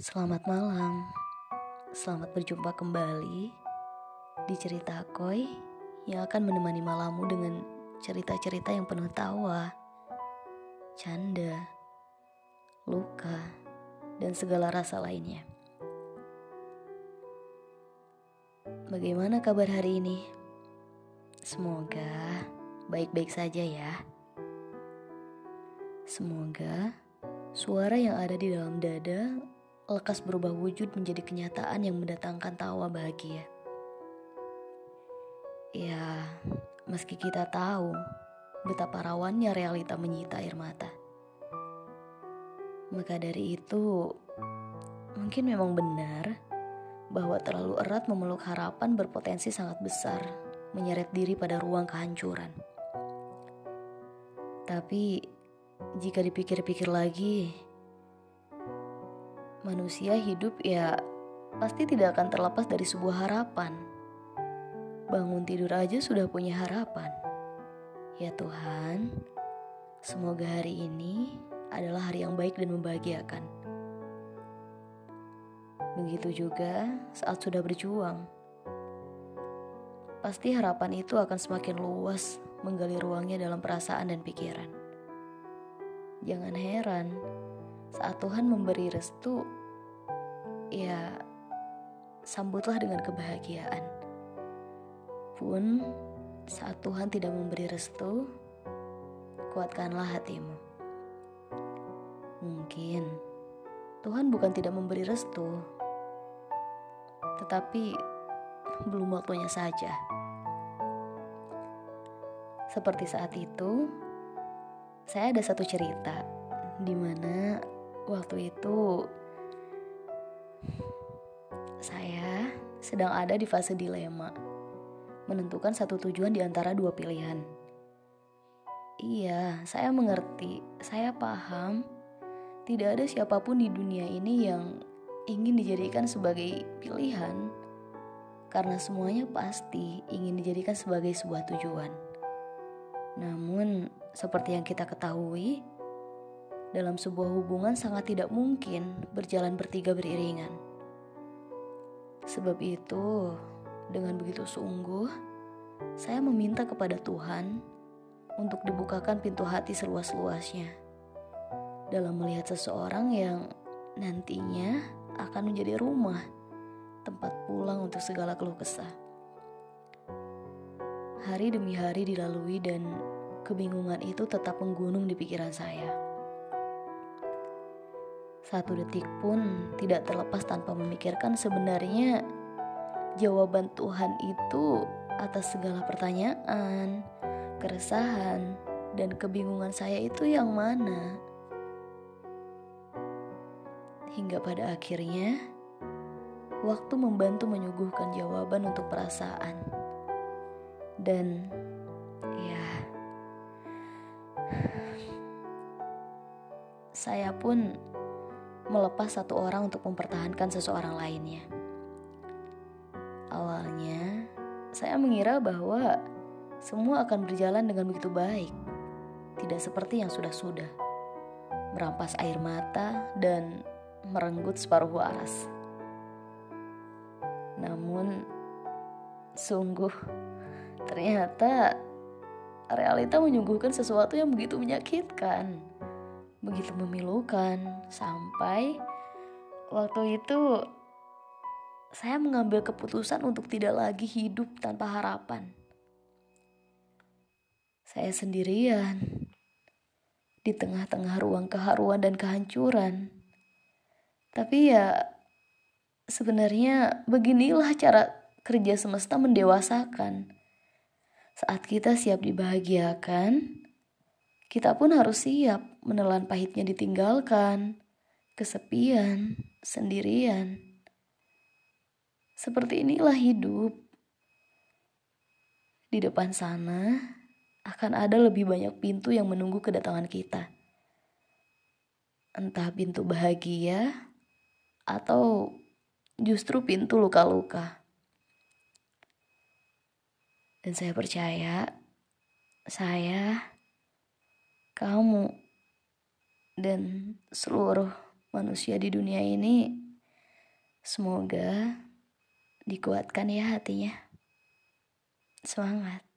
Selamat malam, selamat berjumpa kembali di cerita Koi yang akan menemani malammu dengan cerita-cerita yang penuh tawa, canda, luka, dan segala rasa lainnya. Bagaimana kabar hari ini? Semoga baik-baik saja ya. Semoga suara yang ada di dalam dada lekas berubah wujud menjadi kenyataan yang mendatangkan tawa bahagia. Ya, meski kita tahu betapa rawannya realita menyita air mata. Maka dari itu, mungkin memang benar bahwa terlalu erat memeluk harapan berpotensi sangat besar menyeret diri pada ruang kehancuran. Tapi, jika dipikir-pikir lagi, manusia hidup ya pasti tidak akan terlepas dari sebuah harapan. Bangun tidur aja sudah punya harapan. Ya Tuhan, semoga hari ini adalah hari yang baik dan membahagiakan. Begitu juga saat sudah berjuang. Pasti harapan itu akan semakin luas menggali ruangnya dalam perasaan dan pikiran. Jangan heran saat Tuhan memberi restu, ya sambutlah dengan kebahagiaan. Pun saat Tuhan tidak memberi restu, kuatkanlah hatimu. Mungkin Tuhan bukan tidak memberi restu, tetapi belum waktunya saja. Seperti saat itu, saya ada satu cerita di mana Waktu itu saya sedang ada di fase dilema, menentukan satu tujuan di antara dua pilihan. Iya, saya mengerti, saya paham. Tidak ada siapa pun di dunia ini yang ingin dijadikan sebagai pilihan, karena semuanya pasti ingin dijadikan sebagai sebuah tujuan. Namun, seperti yang kita ketahui, dalam sebuah hubungan sangat tidak mungkin berjalan bertiga beriringan. Sebab itu, dengan begitu sungguh, saya meminta kepada Tuhan untuk dibukakan pintu hati seluas-luasnya dalam melihat seseorang yang nantinya akan menjadi rumah, tempat pulang untuk segala keluh kesah. Hari demi hari dilalui dan kebingungan itu tetap menggunung di pikiran saya. Satu detik pun tidak terlepas tanpa memikirkan sebenarnya jawaban Tuhan itu atas segala pertanyaan, keresahan, dan kebingungan saya itu yang mana. Hingga pada akhirnya, waktu membantu menyuguhkan jawaban untuk perasaan. Dan ya, saya pun melepas satu orang untuk mempertahankan seseorang lainnya. Awalnya, saya mengira bahwa semua akan berjalan dengan begitu baik, tidak seperti yang sudah-sudah, merampas air mata dan merenggut separuh waras. Namun, sungguh ternyata realita menyuguhkan sesuatu yang begitu menyakitkan begitu memilukan sampai waktu itu saya mengambil keputusan untuk tidak lagi hidup tanpa harapan. Saya sendirian di tengah-tengah ruang keharuan dan kehancuran. Tapi ya sebenarnya beginilah cara kerja semesta mendewasakan. Saat kita siap dibahagiakan, kita pun harus siap menelan pahitnya ditinggalkan, kesepian, sendirian. Seperti inilah hidup. Di depan sana akan ada lebih banyak pintu yang menunggu kedatangan kita. Entah pintu bahagia atau justru pintu luka-luka. Dan saya percaya saya kamu dan seluruh manusia di dunia ini Semoga dikuatkan ya hatinya. Semangat.